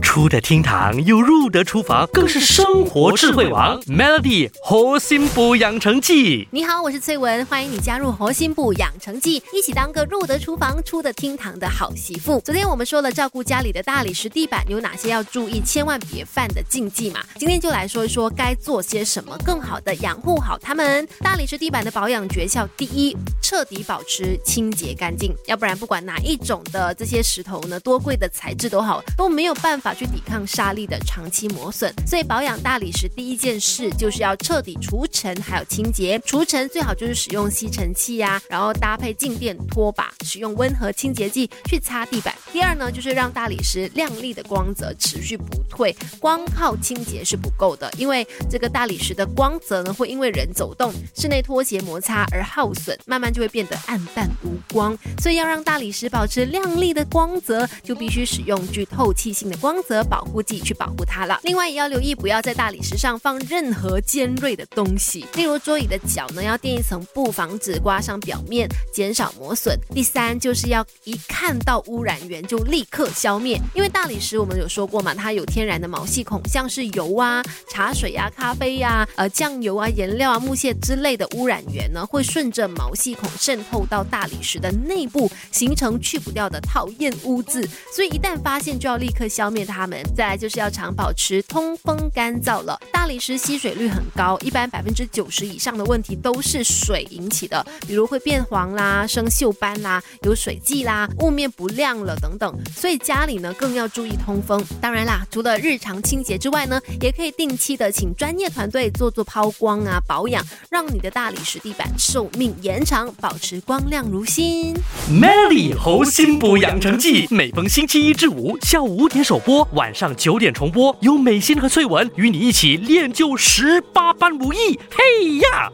出得厅堂又入得厨房，更是生活智慧王。Melody 核心补养成记，你好，我是翠文，欢迎你加入核心部养成记，一起当个入得厨房、出得厅堂的好媳妇。昨天我们说了照顾家里的大理石地板有哪些要注意，千万别犯的禁忌嘛。今天就来说一说该做些什么，更好的养护好它们。大理石地板的保养诀窍，第一，彻底保持清洁干净，要不然不管哪一种的这些石头呢，多贵的材质都好，都没有办法。去抵抗沙粒的长期磨损，所以保养大理石第一件事就是要彻底除尘，还有清洁。除尘最好就是使用吸尘器呀，然后搭配静电拖把，使用温和清洁剂去擦地板。第二呢，就是让大理石亮丽的光泽持续不退，光靠清洁是不够的，因为这个大理石的光泽呢会因为人走动、室内拖鞋摩擦而耗损，慢慢就会变得暗淡无光。所以要让大理石保持亮丽的光泽，就必须使用具透气性的光。则保护剂去保护它了。另外也要留意，不要在大理石上放任何尖锐的东西，例如桌椅的脚呢，要垫一层布，防止刮伤表面，减少磨损。第三就是要一看到污染源就立刻消灭，因为大理石我们有说过嘛，它有天然的毛细孔，像是油啊、茶水呀、咖啡呀、呃酱油啊、颜料啊、木屑之类的污染源呢，会顺着毛细孔渗透到大理石的内部，形成去不掉的讨厌污渍。所以一旦发现就要立刻消灭它。它们再来就是要常保持通风干燥了。大理石吸水率很高，一般百分之九十以上的问题都是水引起的，比如会变黄啦、生锈斑啦、有水迹啦、雾面不亮了等等。所以家里呢更要注意通风。当然啦，除了日常清洁之外呢，也可以定期的请专业团队做做抛光啊保养，让你的大理石地板寿命延长，保持光亮如新。Melly 猴心补养成记，每逢星期一至五下午五点首播。晚上九点重播，有美心和翠文与你一起练就十八般武艺。嘿呀！